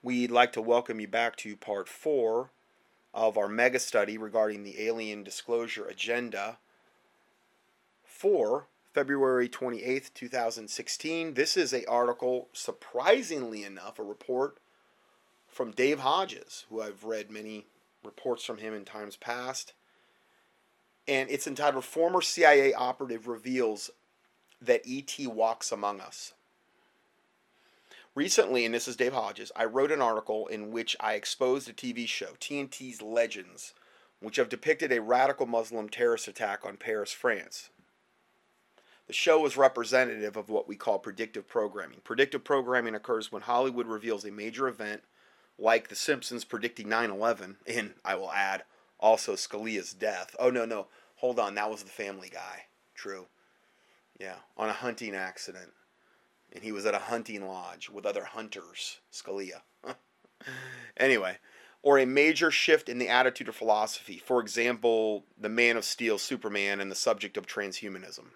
We'd like to welcome you back to part four of our mega study regarding the Alien Disclosure Agenda for February 28th, 2016. This is a article, surprisingly enough, a report from Dave Hodges, who I've read many reports from him in times past. And it's entitled Former CIA Operative Reveals That ET Walks Among Us. Recently, and this is Dave Hodges, I wrote an article in which I exposed a TV show, TNT's Legends, which have depicted a radical Muslim terrorist attack on Paris, France. The show is representative of what we call predictive programming. Predictive programming occurs when Hollywood reveals a major event, like The Simpsons predicting 9 11, and I will add, also Scalia's death. Oh, no, no, hold on, that was the family guy. True. Yeah, on a hunting accident and he was at a hunting lodge with other hunters, Scalia. anyway, or a major shift in the attitude or philosophy. For example, the Man of Steel, Superman, and the subject of transhumanism.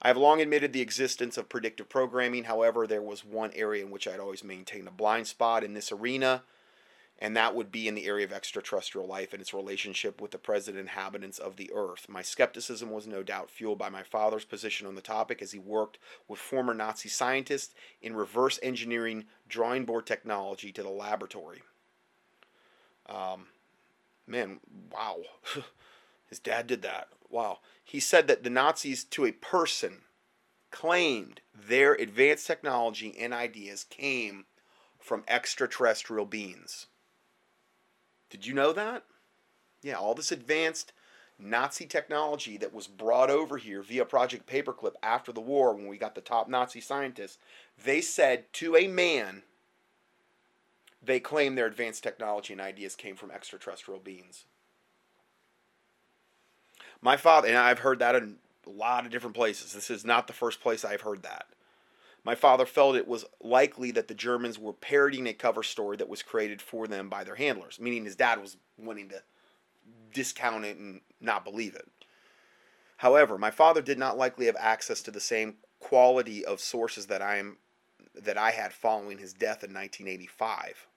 I have long admitted the existence of predictive programming. However, there was one area in which I'd always maintained a blind spot in this arena and that would be in the area of extraterrestrial life and its relationship with the present inhabitants of the earth. My skepticism was no doubt fueled by my father's position on the topic as he worked with former Nazi scientists in reverse engineering drawing board technology to the laboratory. Um, man, wow. His dad did that. Wow. He said that the Nazis, to a person, claimed their advanced technology and ideas came from extraterrestrial beings. Did you know that? Yeah, all this advanced Nazi technology that was brought over here via Project Paperclip after the war when we got the top Nazi scientists, they said to a man, they claim their advanced technology and ideas came from extraterrestrial beings. My father, and I've heard that in a lot of different places. This is not the first place I've heard that. My father felt it was likely that the Germans were parodying a cover story that was created for them by their handlers, meaning his dad was wanting to discount it and not believe it. However, my father did not likely have access to the same quality of sources that I am that I had following his death in 1985.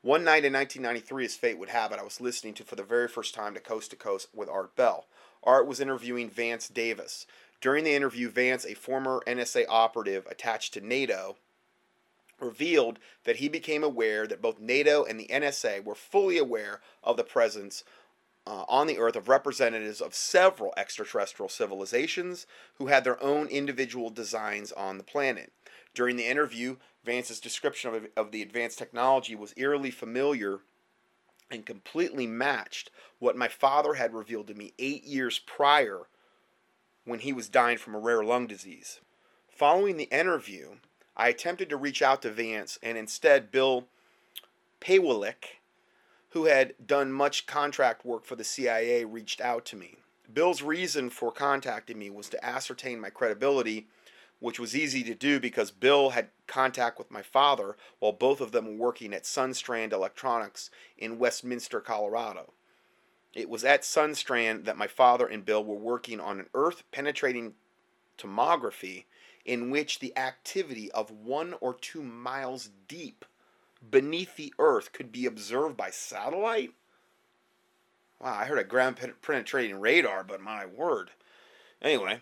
One night in 1993, as fate would have it, I was listening to for the very first time to Coast to Coast with Art Bell. Art was interviewing Vance Davis, during the interview, Vance, a former NSA operative attached to NATO, revealed that he became aware that both NATO and the NSA were fully aware of the presence uh, on the Earth of representatives of several extraterrestrial civilizations who had their own individual designs on the planet. During the interview, Vance's description of, of the advanced technology was eerily familiar and completely matched what my father had revealed to me eight years prior when he was dying from a rare lung disease. Following the interview, I attempted to reach out to Vance, and instead, Bill Pawelek, who had done much contract work for the CIA, reached out to me. Bill's reason for contacting me was to ascertain my credibility, which was easy to do because Bill had contact with my father while both of them were working at Sunstrand Electronics in Westminster, Colorado. It was at Sunstrand that my father and Bill were working on an earth penetrating tomography in which the activity of one or two miles deep beneath the earth could be observed by satellite. Wow, I heard a ground penetrating radar, but my word. Anyway,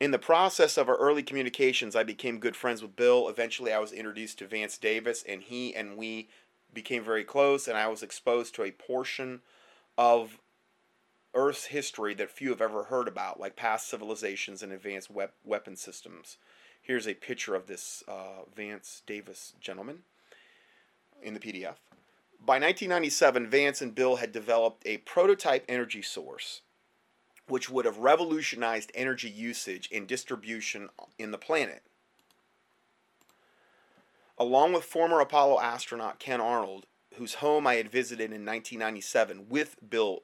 in the process of our early communications, I became good friends with Bill. Eventually, I was introduced to Vance Davis, and he and we became very close, and I was exposed to a portion of Earth's history that few have ever heard about, like past civilizations and advanced wep- weapon systems. Here's a picture of this uh, Vance Davis gentleman in the PDF. By 1997, Vance and Bill had developed a prototype energy source which would have revolutionized energy usage and distribution in the planet. Along with former Apollo astronaut Ken Arnold, whose home I had visited in 1997 with Bill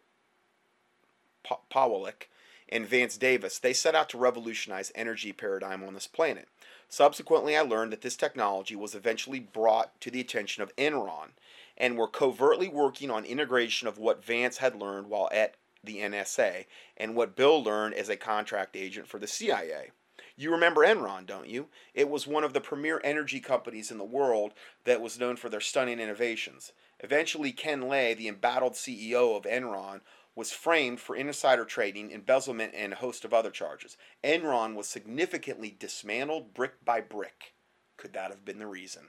Pawelek and Vance Davis, they set out to revolutionize energy paradigm on this planet. Subsequently, I learned that this technology was eventually brought to the attention of Enron and were covertly working on integration of what Vance had learned while at the NSA and what Bill learned as a contract agent for the CIA. You remember Enron, don't you? It was one of the premier energy companies in the world that was known for their stunning innovations. Eventually, Ken Lay, the embattled CEO of Enron, was framed for insider trading, embezzlement, and a host of other charges. Enron was significantly dismantled brick by brick. Could that have been the reason?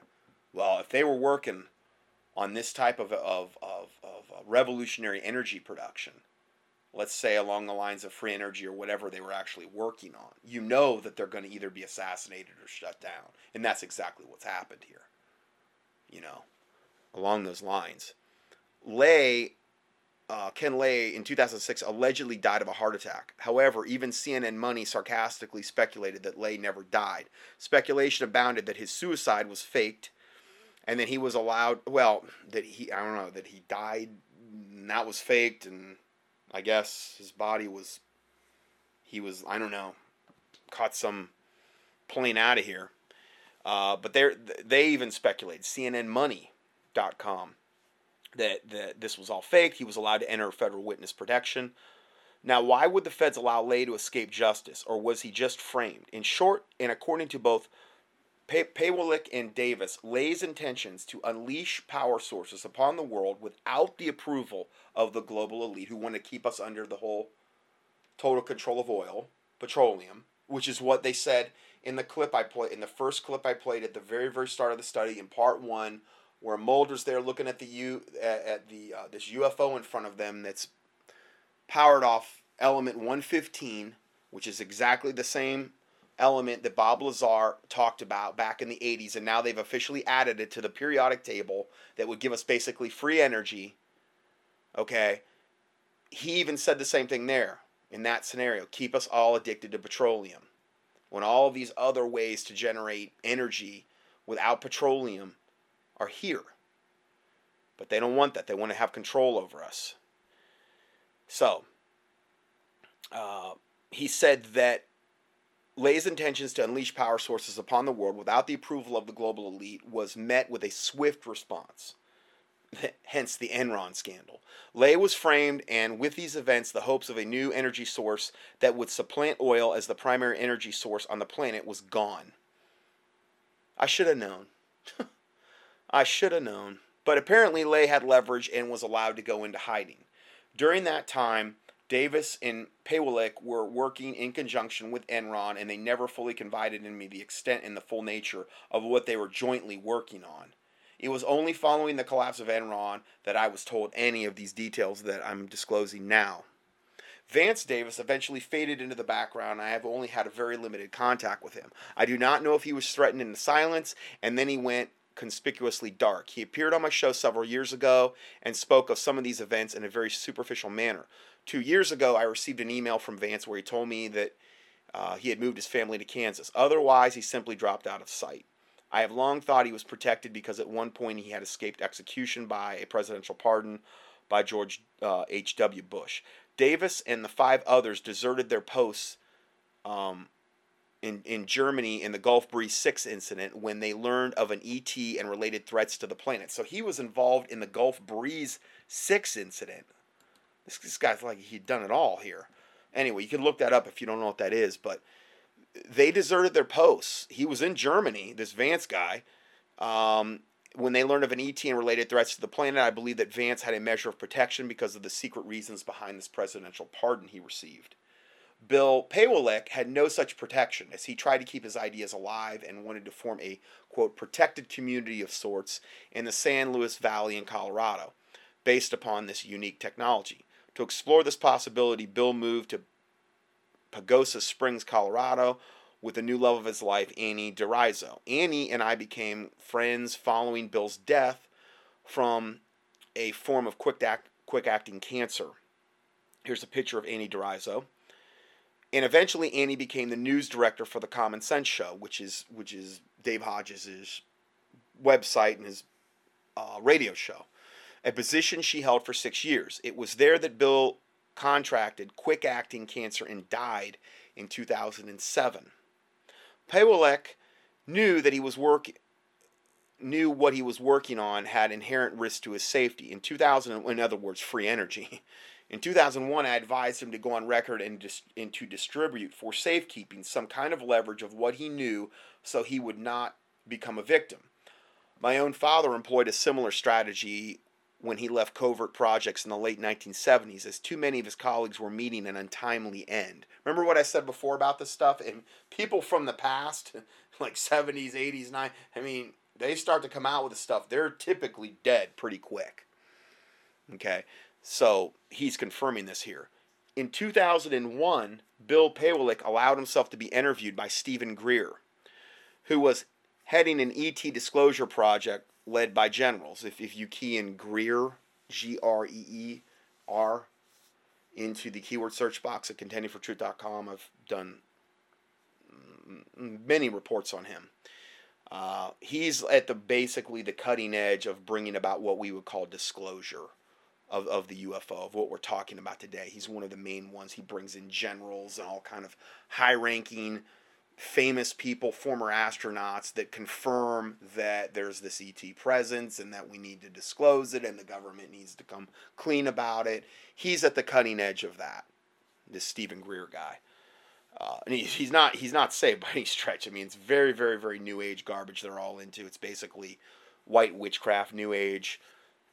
Well, if they were working on this type of, of, of, of uh, revolutionary energy production, let's say along the lines of free energy or whatever they were actually working on, you know that they're going to either be assassinated or shut down. And that's exactly what's happened here. You know, along those lines. Lay, uh, Ken Lay, in 2006 allegedly died of a heart attack. However, even CNN Money sarcastically speculated that Lay never died. Speculation abounded that his suicide was faked and then he was allowed, well, that he, I don't know, that he died and that was faked and I guess his body was, he was, I don't know, caught some plane out of here. Uh, but they they even speculated, CNNMoney.com, that, that this was all fake. He was allowed to enter federal witness protection. Now, why would the feds allow Lay to escape justice, or was he just framed? In short, and according to both Pay- and Davis, Lay's intentions to unleash power sources upon the world without the approval of the global elite who want to keep us under the whole total control of oil, petroleum, which is what they said in the clip I played, in the first clip I played at the very, very start of the study in part one, where Mulder's there looking at the U at, at the uh, this UFO in front of them that's powered off element 115, which is exactly the same element that Bob Lazar talked about back in the 80s, and now they've officially added it to the periodic table that would give us basically free energy. Okay. He even said the same thing there in that scenario keep us all addicted to petroleum. When all these other ways to generate energy without petroleum are here. But they don't want that. They want to have control over us. So, uh, he said that Lay's intentions to unleash power sources upon the world without the approval of the global elite was met with a swift response. Hence the Enron scandal. Lay was framed, and with these events, the hopes of a new energy source that would supplant oil as the primary energy source on the planet was gone. I should have known. I should have known. But apparently, Lay had leverage and was allowed to go into hiding. During that time, Davis and Pawelek were working in conjunction with Enron, and they never fully confided in me the extent and the full nature of what they were jointly working on. It was only following the collapse of Enron that I was told any of these details that I'm disclosing now. Vance Davis eventually faded into the background. I have only had a very limited contact with him. I do not know if he was threatened into silence and then he went conspicuously dark. He appeared on my show several years ago and spoke of some of these events in a very superficial manner. Two years ago, I received an email from Vance where he told me that uh, he had moved his family to Kansas. Otherwise, he simply dropped out of sight. I have long thought he was protected because at one point he had escaped execution by a presidential pardon by George uh, H.W. Bush. Davis and the five others deserted their posts um, in, in Germany in the Gulf Breeze 6 incident when they learned of an ET and related threats to the planet. So he was involved in the Gulf Breeze 6 incident. This, this guy's like he'd done it all here. Anyway, you can look that up if you don't know what that is, but they deserted their posts. He was in Germany, this Vance guy. Um, when they learned of an ET and related threats to the planet, I believe that Vance had a measure of protection because of the secret reasons behind this presidential pardon he received. Bill Pawelek had no such protection as he tried to keep his ideas alive and wanted to form a, quote, protected community of sorts in the San Luis Valley in Colorado based upon this unique technology. To explore this possibility, Bill moved to Pagosa Springs, Colorado, with the new love of his life, Annie DeRiso. Annie and I became friends following Bill's death from a form of quick, act, quick acting cancer. Here's a picture of Annie DeRiso. And eventually, Annie became the news director for the Common Sense Show, which is which is Dave Hodges' website and his uh, radio show a position she held for six years. It was there that Bill contracted quick acting cancer and died in 2007. Pawelek knew that he was working knew what he was working on had inherent risk to his safety. In 2000, in other words, free energy. In 2001, I advised him to go on record and, dis- and to distribute for safekeeping some kind of leverage of what he knew so he would not become a victim. My own father employed a similar strategy when he left covert projects in the late 1970s, as too many of his colleagues were meeting an untimely end. Remember what I said before about this stuff? And people from the past, like 70s, 80s, 90s, I mean, they start to come out with the stuff, they're typically dead pretty quick. Okay, so he's confirming this here. In 2001, Bill Pawelek allowed himself to be interviewed by Steven Greer, who was heading an ET disclosure project led by generals. If, if you key in Greer, G R E E R, into the keyword search box at contendingfortruth.com, I've done many reports on him. Uh, he's at the basically the cutting edge of bringing about what we would call disclosure of, of the UFO of what we're talking about today. He's one of the main ones. He brings in generals and all kind of high-ranking famous people, former astronauts, that confirm that there's this ET presence and that we need to disclose it and the government needs to come clean about it. He's at the cutting edge of that, this Steven Greer guy. Uh, and he's, he's not he's not saved by any stretch. I mean, it's very very very new age garbage they're all into. It's basically white witchcraft, new age,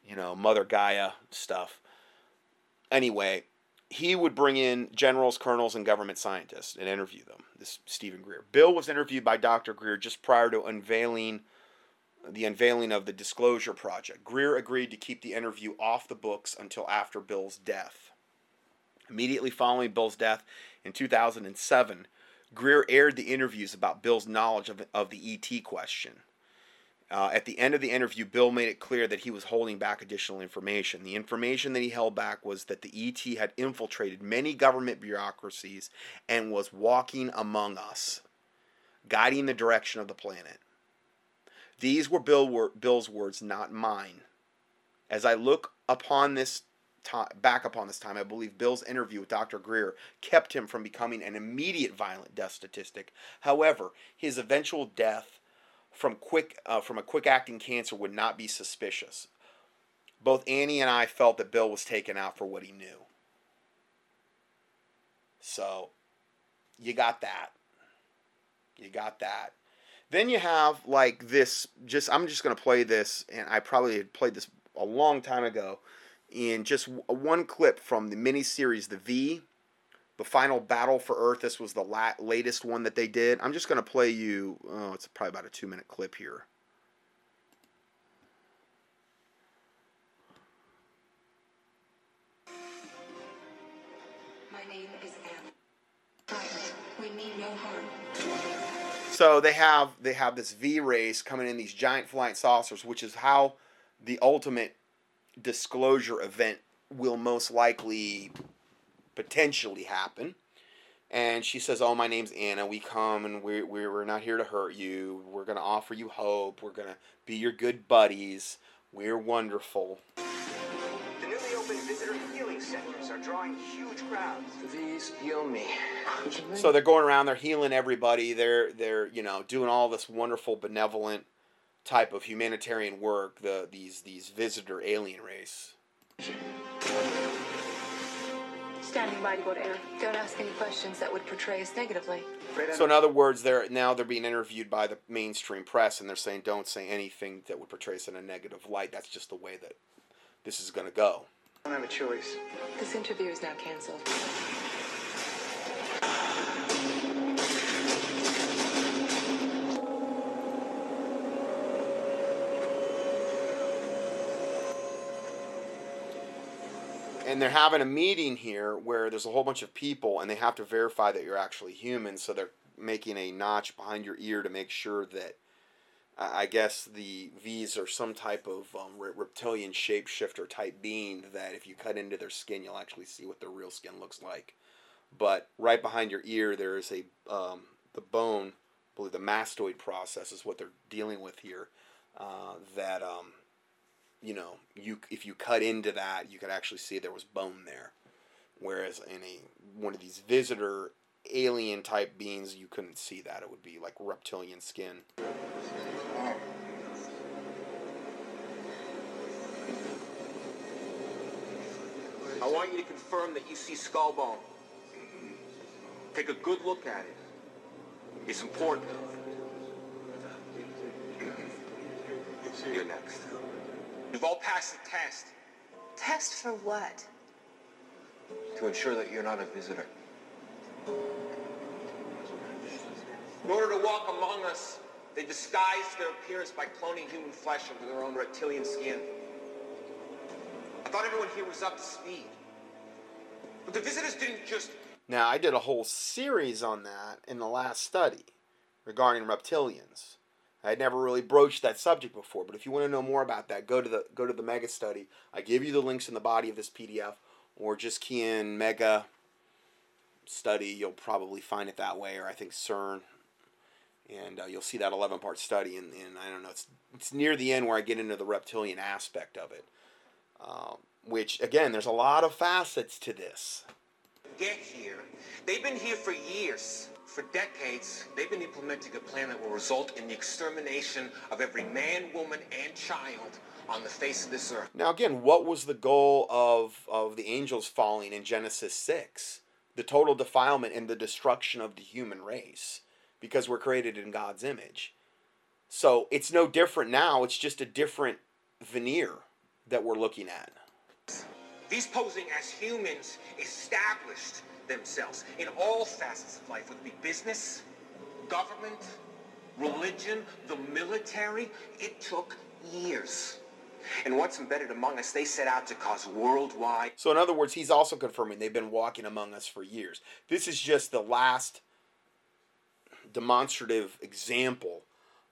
you know, Mother Gaia stuff. Anyway, he would bring in generals, colonels, and government scientists and interview them. This Steven Greer. Bill was interviewed by Dr. Greer just prior to unveiling the unveiling of the Disclosure Project. Greer agreed to keep the interview off the books until after Bill's death. Immediately following Bill's death in 2007, Greer aired the interviews about Bill's knowledge of, of the ET question. Uh, at the end of the interview, Bill made it clear that he was holding back additional information. The information that he held back was that the ET had infiltrated many government bureaucracies and was walking among us, guiding the direction of the planet. These were Bill, Bill's words, not mine. As I look upon this back upon this time, I believe Bill's interview with Dr. Greer kept him from becoming an immediate violent death statistic. However, his eventual death from quick uh, from a quick acting cancer would not be suspicious. Both Annie and I felt that Bill was taken out for what he knew. So, you got that. You got that. Then you have like this. Just I'm just gonna play this, and I probably had played this a long time ago. In just one clip from the mini series, The V, the final battle for Earth. This was the la- latest one that they did. I'm just going to play you. Oh, it's probably about a two minute clip here. My name is Anna. We mean no harm. So they have they have this V race coming in these giant flying saucers, which is how the ultimate disclosure event will most likely potentially happen. And she says, Oh, my name's Anna. We come and we're, we're not here to hurt you. We're going to offer you hope. We're going to be your good buddies. We're wonderful. The newly opened visitor healing centers are drawing huge crowds. Please heal me. So they're going around, they're healing everybody. They're they're, you know, doing all this wonderful benevolent type of humanitarian work, the these these visitor alien race. Standing by to go to air. Don't ask any questions that would portray us negatively. So in other words, they're now they're being interviewed by the mainstream press, and they're saying don't say anything that would portray us in a negative light. That's just the way that this is going to go. I don't have a choice. This interview is now canceled. And they're having a meeting here where there's a whole bunch of people and they have to verify that you're actually human so they're making a notch behind your ear to make sure that i guess the v's are some type of um, reptilian shapeshifter type being that if you cut into their skin you'll actually see what their real skin looks like. But right behind your ear there is a um, the bone I believe the mastoid process is what they're dealing with here uh, that um, you know, you if you cut into that, you could actually see there was bone there. Whereas in a one of these visitor alien type beings, you couldn't see that. It would be like reptilian skin. I want you to confirm that you see skull bone. Take a good look at it. It's important. You're next. You've all passed the test Test for what? to ensure that you're not a visitor. In order to walk among us, they disguised their appearance by cloning human flesh under their own reptilian skin. I thought everyone here was up to speed. But the visitors didn't just Now, I did a whole series on that in the last study regarding reptilians. I had never really broached that subject before, but if you want to know more about that, go to the go to the mega study. I give you the links in the body of this PDF, or just key in mega study. You'll probably find it that way, or I think CERN, and uh, you'll see that eleven part study. And, and I don't know, it's it's near the end where I get into the reptilian aspect of it, um, which again, there's a lot of facets to this. get here. They've been here for years. For decades, they've been implementing a plan that will result in the extermination of every man, woman, and child on the face of this earth. Now, again, what was the goal of, of the angels falling in Genesis 6? The total defilement and the destruction of the human race because we're created in God's image. So it's no different now, it's just a different veneer that we're looking at. These posing as humans established themselves in all facets of life, whether it be business, government, religion, the military. It took years. And once embedded among us, they set out to cause worldwide So, in other words, he's also confirming they've been walking among us for years. This is just the last demonstrative example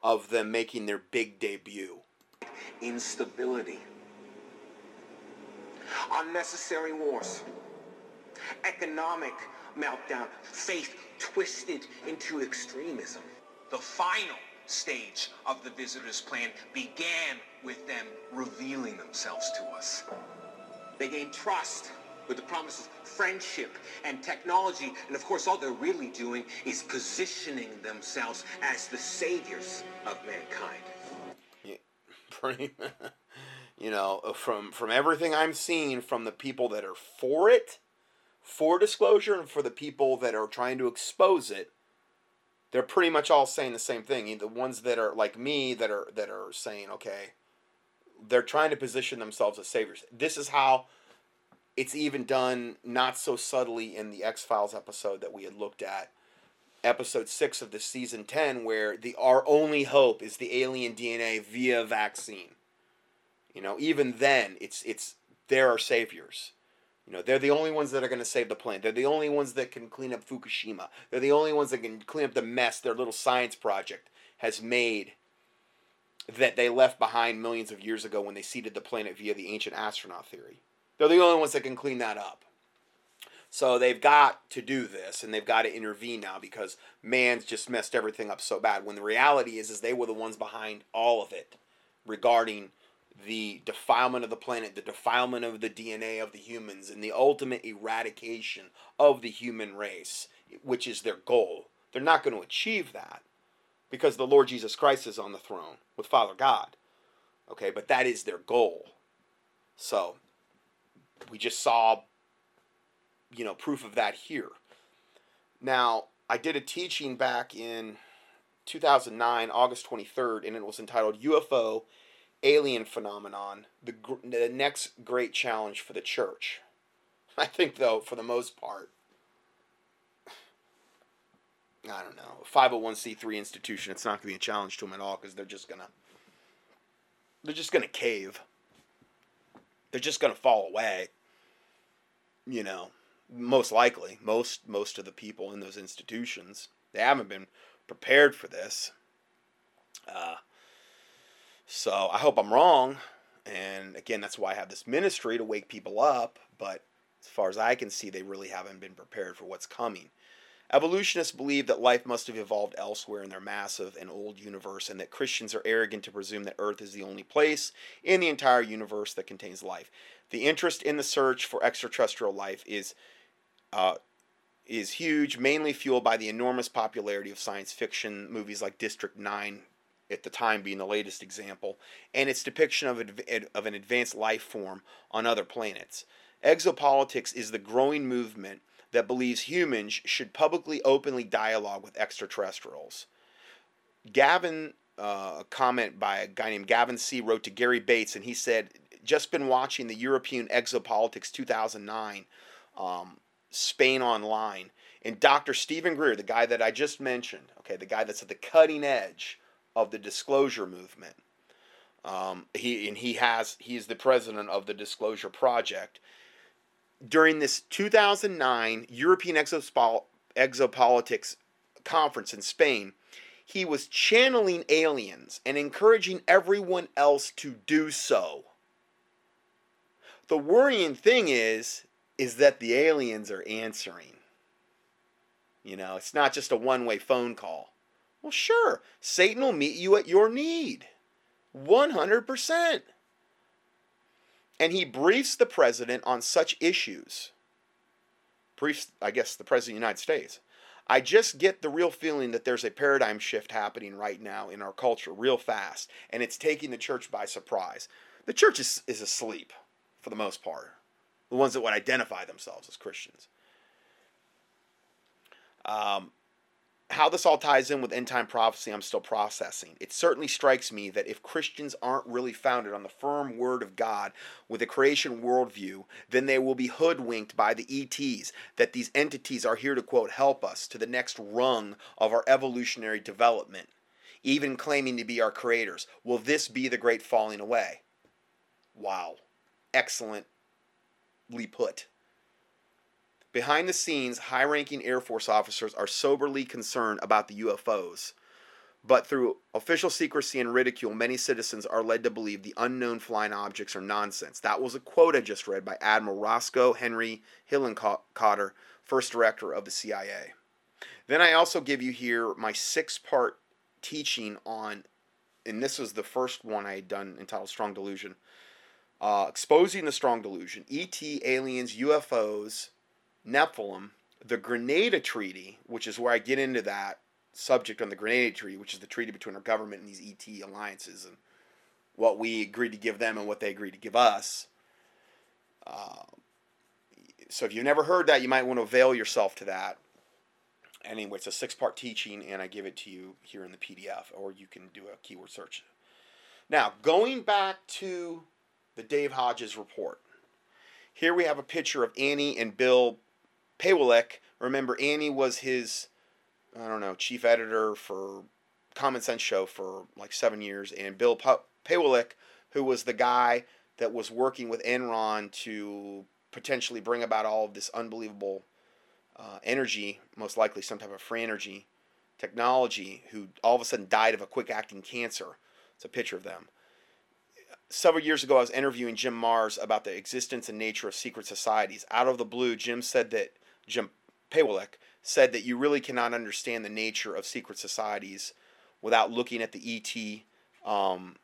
of them making their big debut. instability, unnecessary wars, economic meltdown, faith twisted into extremism. The final stage of the visitors' plan began with them revealing themselves to us. They gained trust with the promise of friendship and technology, and of course, all they're really doing is positioning themselves as the saviors of mankind. Yeah, pretty you know from from everything i'm seeing from the people that are for it for disclosure and for the people that are trying to expose it they're pretty much all saying the same thing. The ones that are like me that are that are saying okay they're trying to position themselves as saviors. This is how it's even done not so subtly in the x-files episode that we had looked at. Episode 6 of the season 10 where the our only hope is the alien dna via vaccine. You know even then it's it's they're our saviors you know they're the only ones that are going to save the planet. They're the only ones that can clean up fukushima. They're the only ones that can clean up the mess their little science project has made that they left behind millions of years ago when they seeded the planet via the ancient astronaut theory. They're the only ones that can clean that up. So they've got to do this and they've got to intervene now because man's just messed everything up so bad. When the reality is is they were the ones behind all of it regarding the defilement of the planet, the defilement of the DNA of the humans and the ultimate eradication of the human race, which is their goal. They're not going to achieve that because the Lord Jesus Christ is on the throne with Father God. Okay, but that is their goal. So we just saw you know proof of that here now i did a teaching back in 2009 august 23rd and it was entitled ufo alien phenomenon the, the next great challenge for the church. I think though for the most part i don't know 501c3 institution it's not going to be a challenge to them at all because they're just going to they're just going to cave. They're just going to fall away you know most likely. Most most of the people in those institutions they haven't been prepared for this. Uh, so i hope i'm wrong and again that's why i have this ministry to wake people up but as far as i can see they really haven't been prepared for what's coming. Evolutionists believe that life must have evolved elsewhere in their massive and old universe and that christians are arrogant to presume that earth is the only place in the entire universe that contains life. The interest in the search for extraterrestrial life is uh, is huge, mainly fueled by the enormous popularity of science fiction movies like District 9 at the time being the latest example, and its depiction of, of an advanced life form on other planets. Exopolitics is the growing movement that believes humans should publicly, openly dialogue with extraterrestrials. Gavin, uh, a comment by a guy named Gavin C. wrote to Gary Bates, and he said, just been watching the European Exopolitics 2009 um, Spain Online. And Dr. Steven Greer, the guy that I just mentioned, okay, the guy that's at the cutting edge of the disclosure movement, um, he and he has he is the president of the Disclosure Project. During this 2009 European Exopol- Exopolitics conference in Spain, he was channeling aliens and encouraging everyone else to do so. The worrying thing is is that the aliens are answering. You know, it's not just a one-way phone call. Well, sure, Satan will meet you at your need. 100%. And he briefs the president on such issues. Briefs, I guess, the president of the United States. I just get the real feeling that there's a paradigm shift happening right now in our culture, real fast, and it's taking the church by surprise. The church is, is asleep, for the most part, the ones that would identify themselves as Christians. Um, how this all ties in with end time prophecy, I'm still processing. It certainly strikes me that if Christians aren't really founded on the firm word of God with a creation worldview, then they will be hoodwinked by the ETs, that these entities are here to, quote, help us to the next rung of our evolutionary development, even claiming to be our creators. Will this be the great falling away? Wow. Excellently put. Behind the scenes, high ranking Air Force officers are soberly concerned about the UFOs. But through official secrecy and ridicule, many citizens are led to believe the unknown flying objects are nonsense. That was a quote I just read by Admiral Roscoe Henry Hillenkoetter, first director of the CIA. Then I also give you here my six part teaching on, and this was the first one I had done entitled Strong Delusion. Uh, exposing the strong delusion, ET, aliens, UFOs, Nephilim, the Grenada Treaty, which is where I get into that subject on the Grenada Treaty, which is the treaty between our government and these ET alliances and what we agreed to give them and what they agreed to give us. Uh, so if you've never heard that, you might want to avail yourself to that. Anyway, it's a six part teaching, and I give it to you here in the PDF, or you can do a keyword search. Now, going back to the Dave Hodges report, here we have a picture of Annie and Bill Pawelek, remember Annie was his, I don't know, chief editor for Common Sense Show for like seven years, and Bill pa- Pawelek, who was the guy that was working with Enron to potentially bring about all of this unbelievable uh, energy, most likely some type of free energy technology, who all of a sudden died of a quick acting cancer. It's a picture of them. Several years ago, I was interviewing Jim Marrs about the existence and nature of secret societies. Out of the blue, Jim said that Jim Pawelek, said that you really cannot understand the nature of secret societies without looking at the ET um,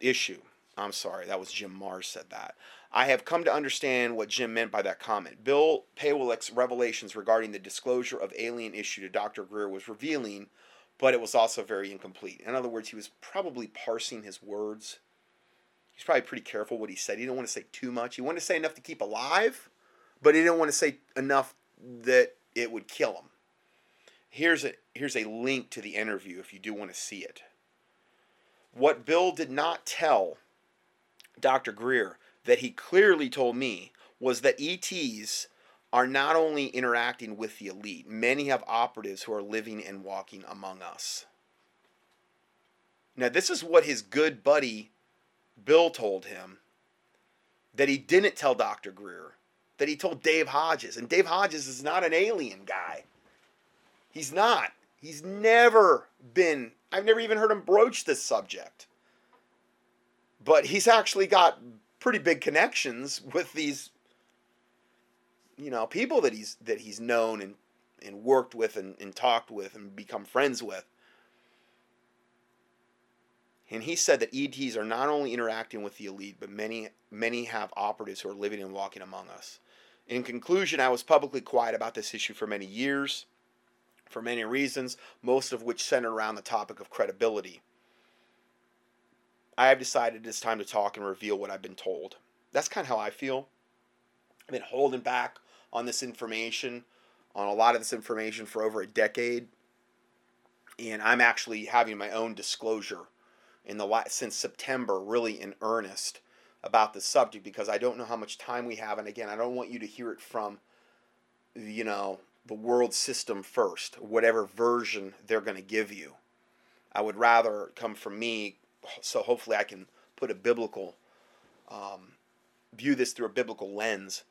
issue. I'm sorry, that was Jim Marrs said that. I have come to understand what Jim meant by that comment. Bill Pawelek's revelations regarding the disclosure of alien issue to Dr. Greer was revealing, but it was also very incomplete. In other words, he was probably parsing his words. He's probably pretty careful what he said. He didn't want to say too much. He wanted to say enough to keep alive, but he didn't want to say enough that it would kill him. Here's a here's a link to the interview if you do want to see it. What Bill did not tell Dr. Greer that he clearly told me was that ETs are not only interacting with the elite, many have operatives who are living and walking among us. Now, this is what his good buddy Bill told him that he didn't tell Dr. Greer that he told Dave Hodges. And Dave Hodges is not an alien guy. He's not. He's never been, I've never even heard him broach this subject. But he's actually got pretty big connections with these, you know, people that he's that he's known and, and worked with and, and talked with and become friends with. And he said that ETs are not only interacting with the elite, but many many have operatives who are living and walking among us. In conclusion, I was publicly quiet about this issue for many years, for many reasons, most of which centered around the topic of credibility. I have decided it's time to talk and reveal what I've been told. That's kind of how I feel. I've been holding back on this information, on a lot of this information for over a decade. And I'm actually having my own disclosure in the since September, really in earnest about the subject because I don't know how much time we have. And again, I don't want you to hear it from, you know, the world system first, whatever version they're going to give you. I would rather come from me, so hopefully I can put a biblical, um, view this through a biblical lens.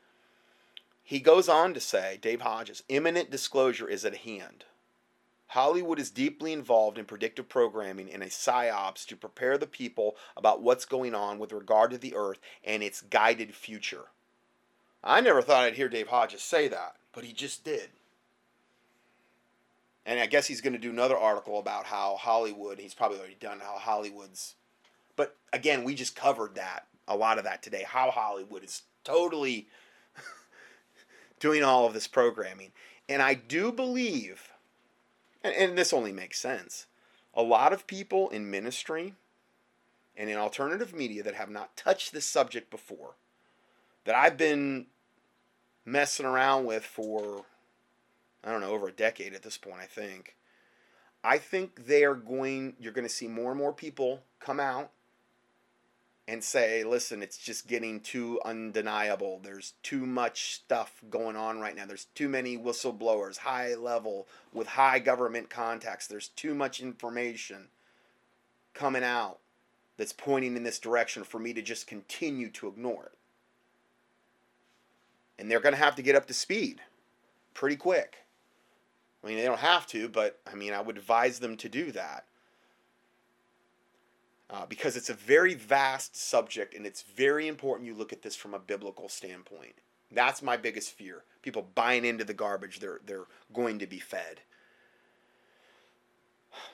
He goes on to say, Dave Hodges, imminent disclosure is at hand. Hollywood is deeply involved in predictive programming and a psyops to prepare the people about what's going on with regard to the earth and its guided future. I never thought I'd hear Dave Hodges say that, but he just did. And I guess he's going to do another article about how Hollywood, he's probably already done how Hollywood's. But again, we just covered that, a lot of that today, how Hollywood is totally doing all of this programming. And I do believe and, and this only makes sense. A lot of people in ministry and in alternative media that have not touched this subject before, that I've been messing around with for, I don't know, over a decade at this point, I think. I think they are going, you're going to see more and more people come out and say, listen, it's just getting too undeniable. There's too much stuff going on right now. There's too many whistleblowers, high level, with high government contacts. There's too much information coming out that's pointing in this direction for me to just continue to ignore it. And they're going to have to get up to speed pretty quick. I mean, they don't have to, but I mean, I would advise them to do that uh, because it's a very vast subject and it's very important you look at this from a biblical standpoint. That's my biggest fear. People buying into the garbage they're, they're going to be fed.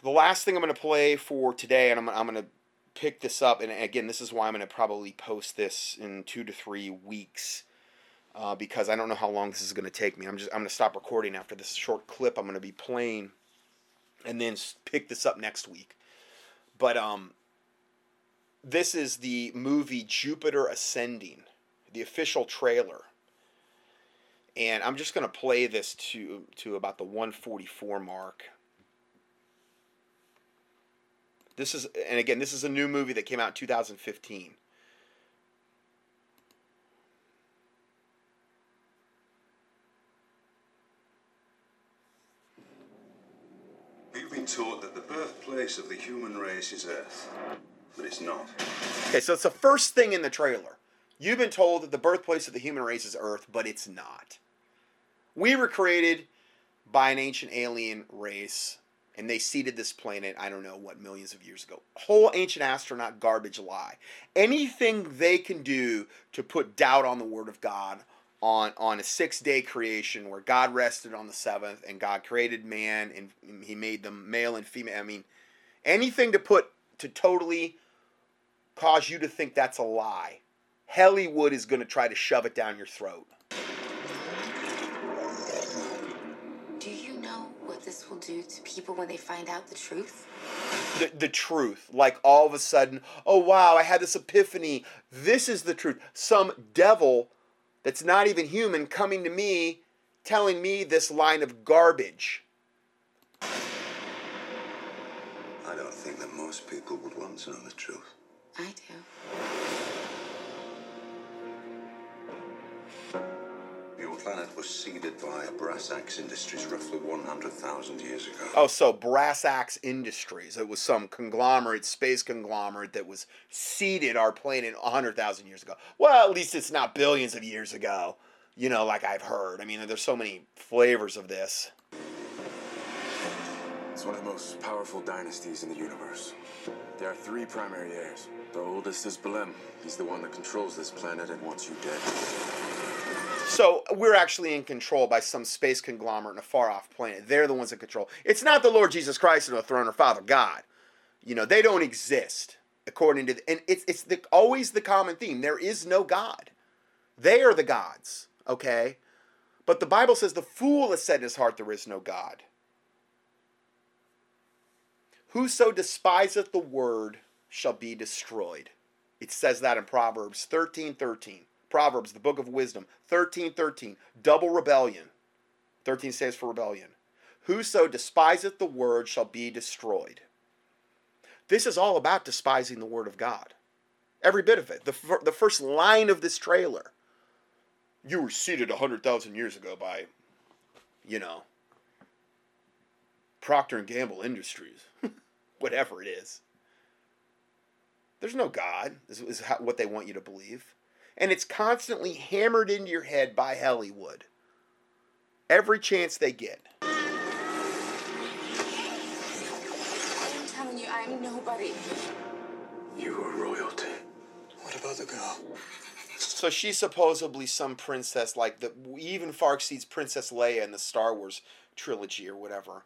The last thing I'm going to play for today, and I'm, I'm going to pick this up, and again, this is why I'm going to probably post this in two to three weeks. Uh, because I don't know how long this is going to take me. I'm just I'm going to stop recording after this short clip I'm going to be playing, and then pick this up next week. But um, this is the movie Jupiter Ascending, the official trailer. And I'm just going to play this to to about the 144 mark. This is and again, this is a new movie that came out in 2015. We've been taught that the birthplace of the human race is Earth but it's not. Okay, so it's the first thing in the trailer. You've been told that the birthplace of the human race is Earth, but it's not. We were created by an ancient alien race, and they seeded this planet, I don't know what, millions of years ago. Whole ancient astronaut garbage lie. Anything they can do to put doubt on the Word of God on, on a six day creation where God rested on the seventh and God created man and he made them male and female. I mean, anything to put to totally cause you to think that's a lie, Hollywood is going to try to shove it down your throat. Do you know what this will do to people when they find out the truth? The, the truth. Like all of a sudden, oh wow, I had this epiphany. This is the truth. Some devil that's not even human coming to me telling me this line of garbage. I don't think that most people would want to know the truth. I do. Your planet was seeded by Abrasax Industries roughly 100,000 years ago. Oh, so Abrasax Industries. It was some conglomerate, space conglomerate that was seeded our planet 100,000 years ago. Well, at least it's not billions of years ago, you know, like I've heard. I mean, there's so many flavors of this. It's one of the most powerful dynasties in the universe. There are three primary heirs. The oldest is Balem. He's the one that controls this planet and wants you dead. So we're actually in control by some space conglomerate in a far off planet. They're the ones in control. It's not the Lord Jesus Christ on the throne or Father God. You know, they don't exist according to the, and it's it's the, always the common theme. There is no God. They are the gods, okay? But the Bible says the fool has said in his heart there is no God. Whoso despiseth the word shall be destroyed. It says that in Proverbs 13 13. Proverbs, the book of wisdom, 13 13, double rebellion. 13 stands for rebellion. Whoso despiseth the word shall be destroyed. This is all about despising the word of God. Every bit of it. The, the first line of this trailer. You were seated 100,000 years ago by, you know, Procter and Gamble Industries, whatever it is. There's no God, is, is how, what they want you to believe. And it's constantly hammered into your head by Hollywood. Every chance they get. I'm telling you, I'm nobody. You are royalty. What about the girl? So she's supposedly some princess, like the even far exceeds Princess Leia in the Star Wars trilogy or whatever.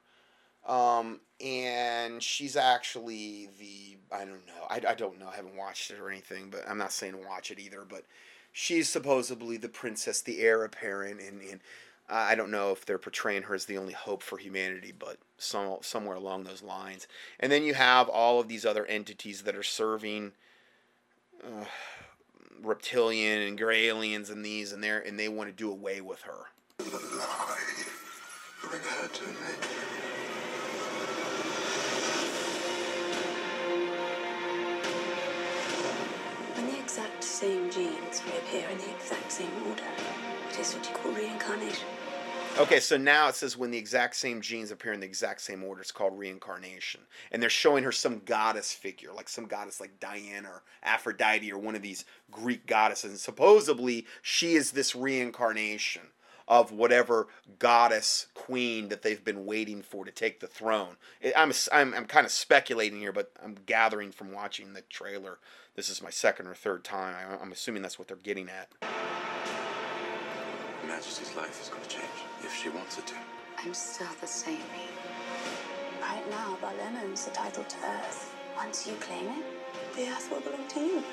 Um, and she's actually the I don't know I, I don't know I haven't watched it or anything, but I'm not saying watch it either. But she's supposedly the princess, the heir apparent, and and I don't know if they're portraying her as the only hope for humanity, but some somewhere along those lines. And then you have all of these other entities that are serving. Uh, reptilian and gray aliens and these and there and they want to do away with her. Bring her to me. Same genes reappear in the exact same order, it is what you call reincarnation. Okay, so now it says when the exact same genes appear in the exact same order, it's called reincarnation. And they're showing her some goddess figure, like some goddess like Diana or Aphrodite or one of these Greek goddesses. And supposedly she is this reincarnation of whatever goddess queen that they've been waiting for to take the throne. I'm, I'm, I'm kind of speculating here, but I'm gathering from watching the trailer. This is my second or third time. I- I'm assuming that's what they're getting at. Majesty's life is going to change if she wants it to. I'm still the same. Right now, Balem owns the title to Earth. Once you claim it, the Earth will belong to you.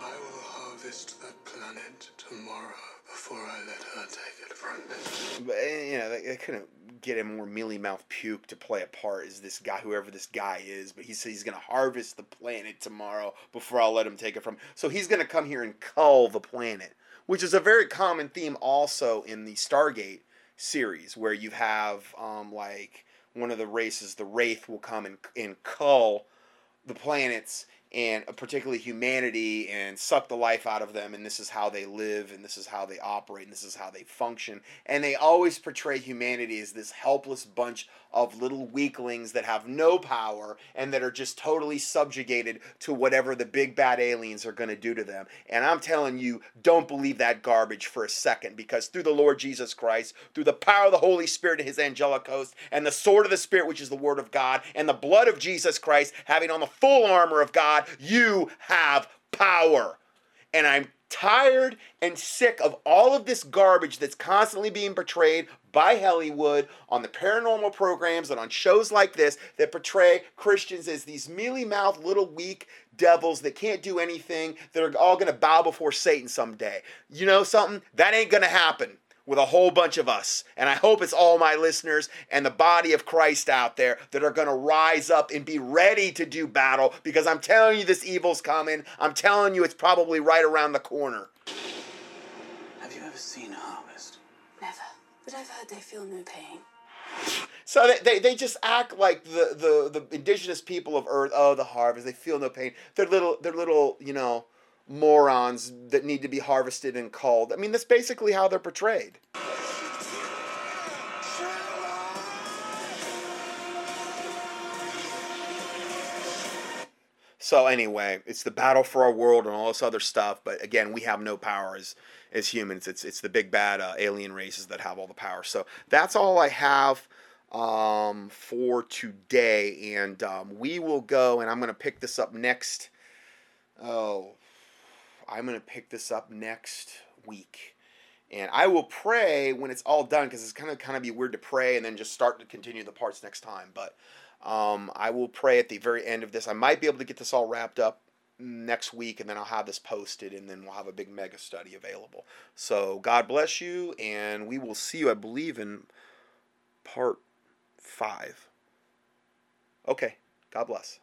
I will harvest that planet tomorrow before I let her take it from me. But eh, you know, they, they couldn't get a more mealy mouth puke to play a part as this guy, whoever this guy is. But he he's gonna harvest the planet tomorrow before I'll let him take it from. So he's gonna come here and cull the planet, which is a very common theme also in the Stargate series, where you have um, like one of the races, the Wraith, will come and and cull the planets and particularly humanity and suck the life out of them and this is how they live and this is how they operate and this is how they function. And they always portray humanity as this helpless bunch of little weaklings that have no power and that are just totally subjugated to whatever the big bad aliens are going to do to them. And i'm telling you don't believe that garbage for a second because through the lord jesus christ through the power of the holy spirit and his angelic host and the sword of the spirit which is the word of god and the blood of jesus christ having on the full armor of god you have power and I'm tired and sick of all of this garbage that's constantly being portrayed by Hollywood on the paranormal programs and on shows like this that portray Christians as these mealy mouthed little weak devils that can't do anything, that are all going to bow before Satan someday. You know something? That ain't going to happen with a whole bunch of us. And I hope it's all my listeners and the body of Christ out there that are going to rise up and be ready to do battle because I'm telling you this evil's coming. I'm telling you it's probably right around the corner. Have you ever seen a harvest? Never. But I've heard they feel no pain. So they, they, they just act like the, the, the indigenous people of Earth, oh, the harvest, they feel no pain. They're little, they're little, you know, morons that need to be harvested and culled. I mean, that's basically how they're portrayed. So anyway, it's the battle for our world and all this other stuff. But again, we have no power as as humans. It's it's the big bad uh, alien races that have all the power. So that's all I have um, for today, and um, we will go. And I'm gonna pick this up next. Oh, I'm gonna pick this up next week. And I will pray when it's all done because it's kind of kind of be weird to pray and then just start to continue the parts next time. But um, I will pray at the very end of this. I might be able to get this all wrapped up next week, and then I'll have this posted, and then we'll have a big mega study available. So God bless you, and we will see you, I believe, in part five. Okay, God bless.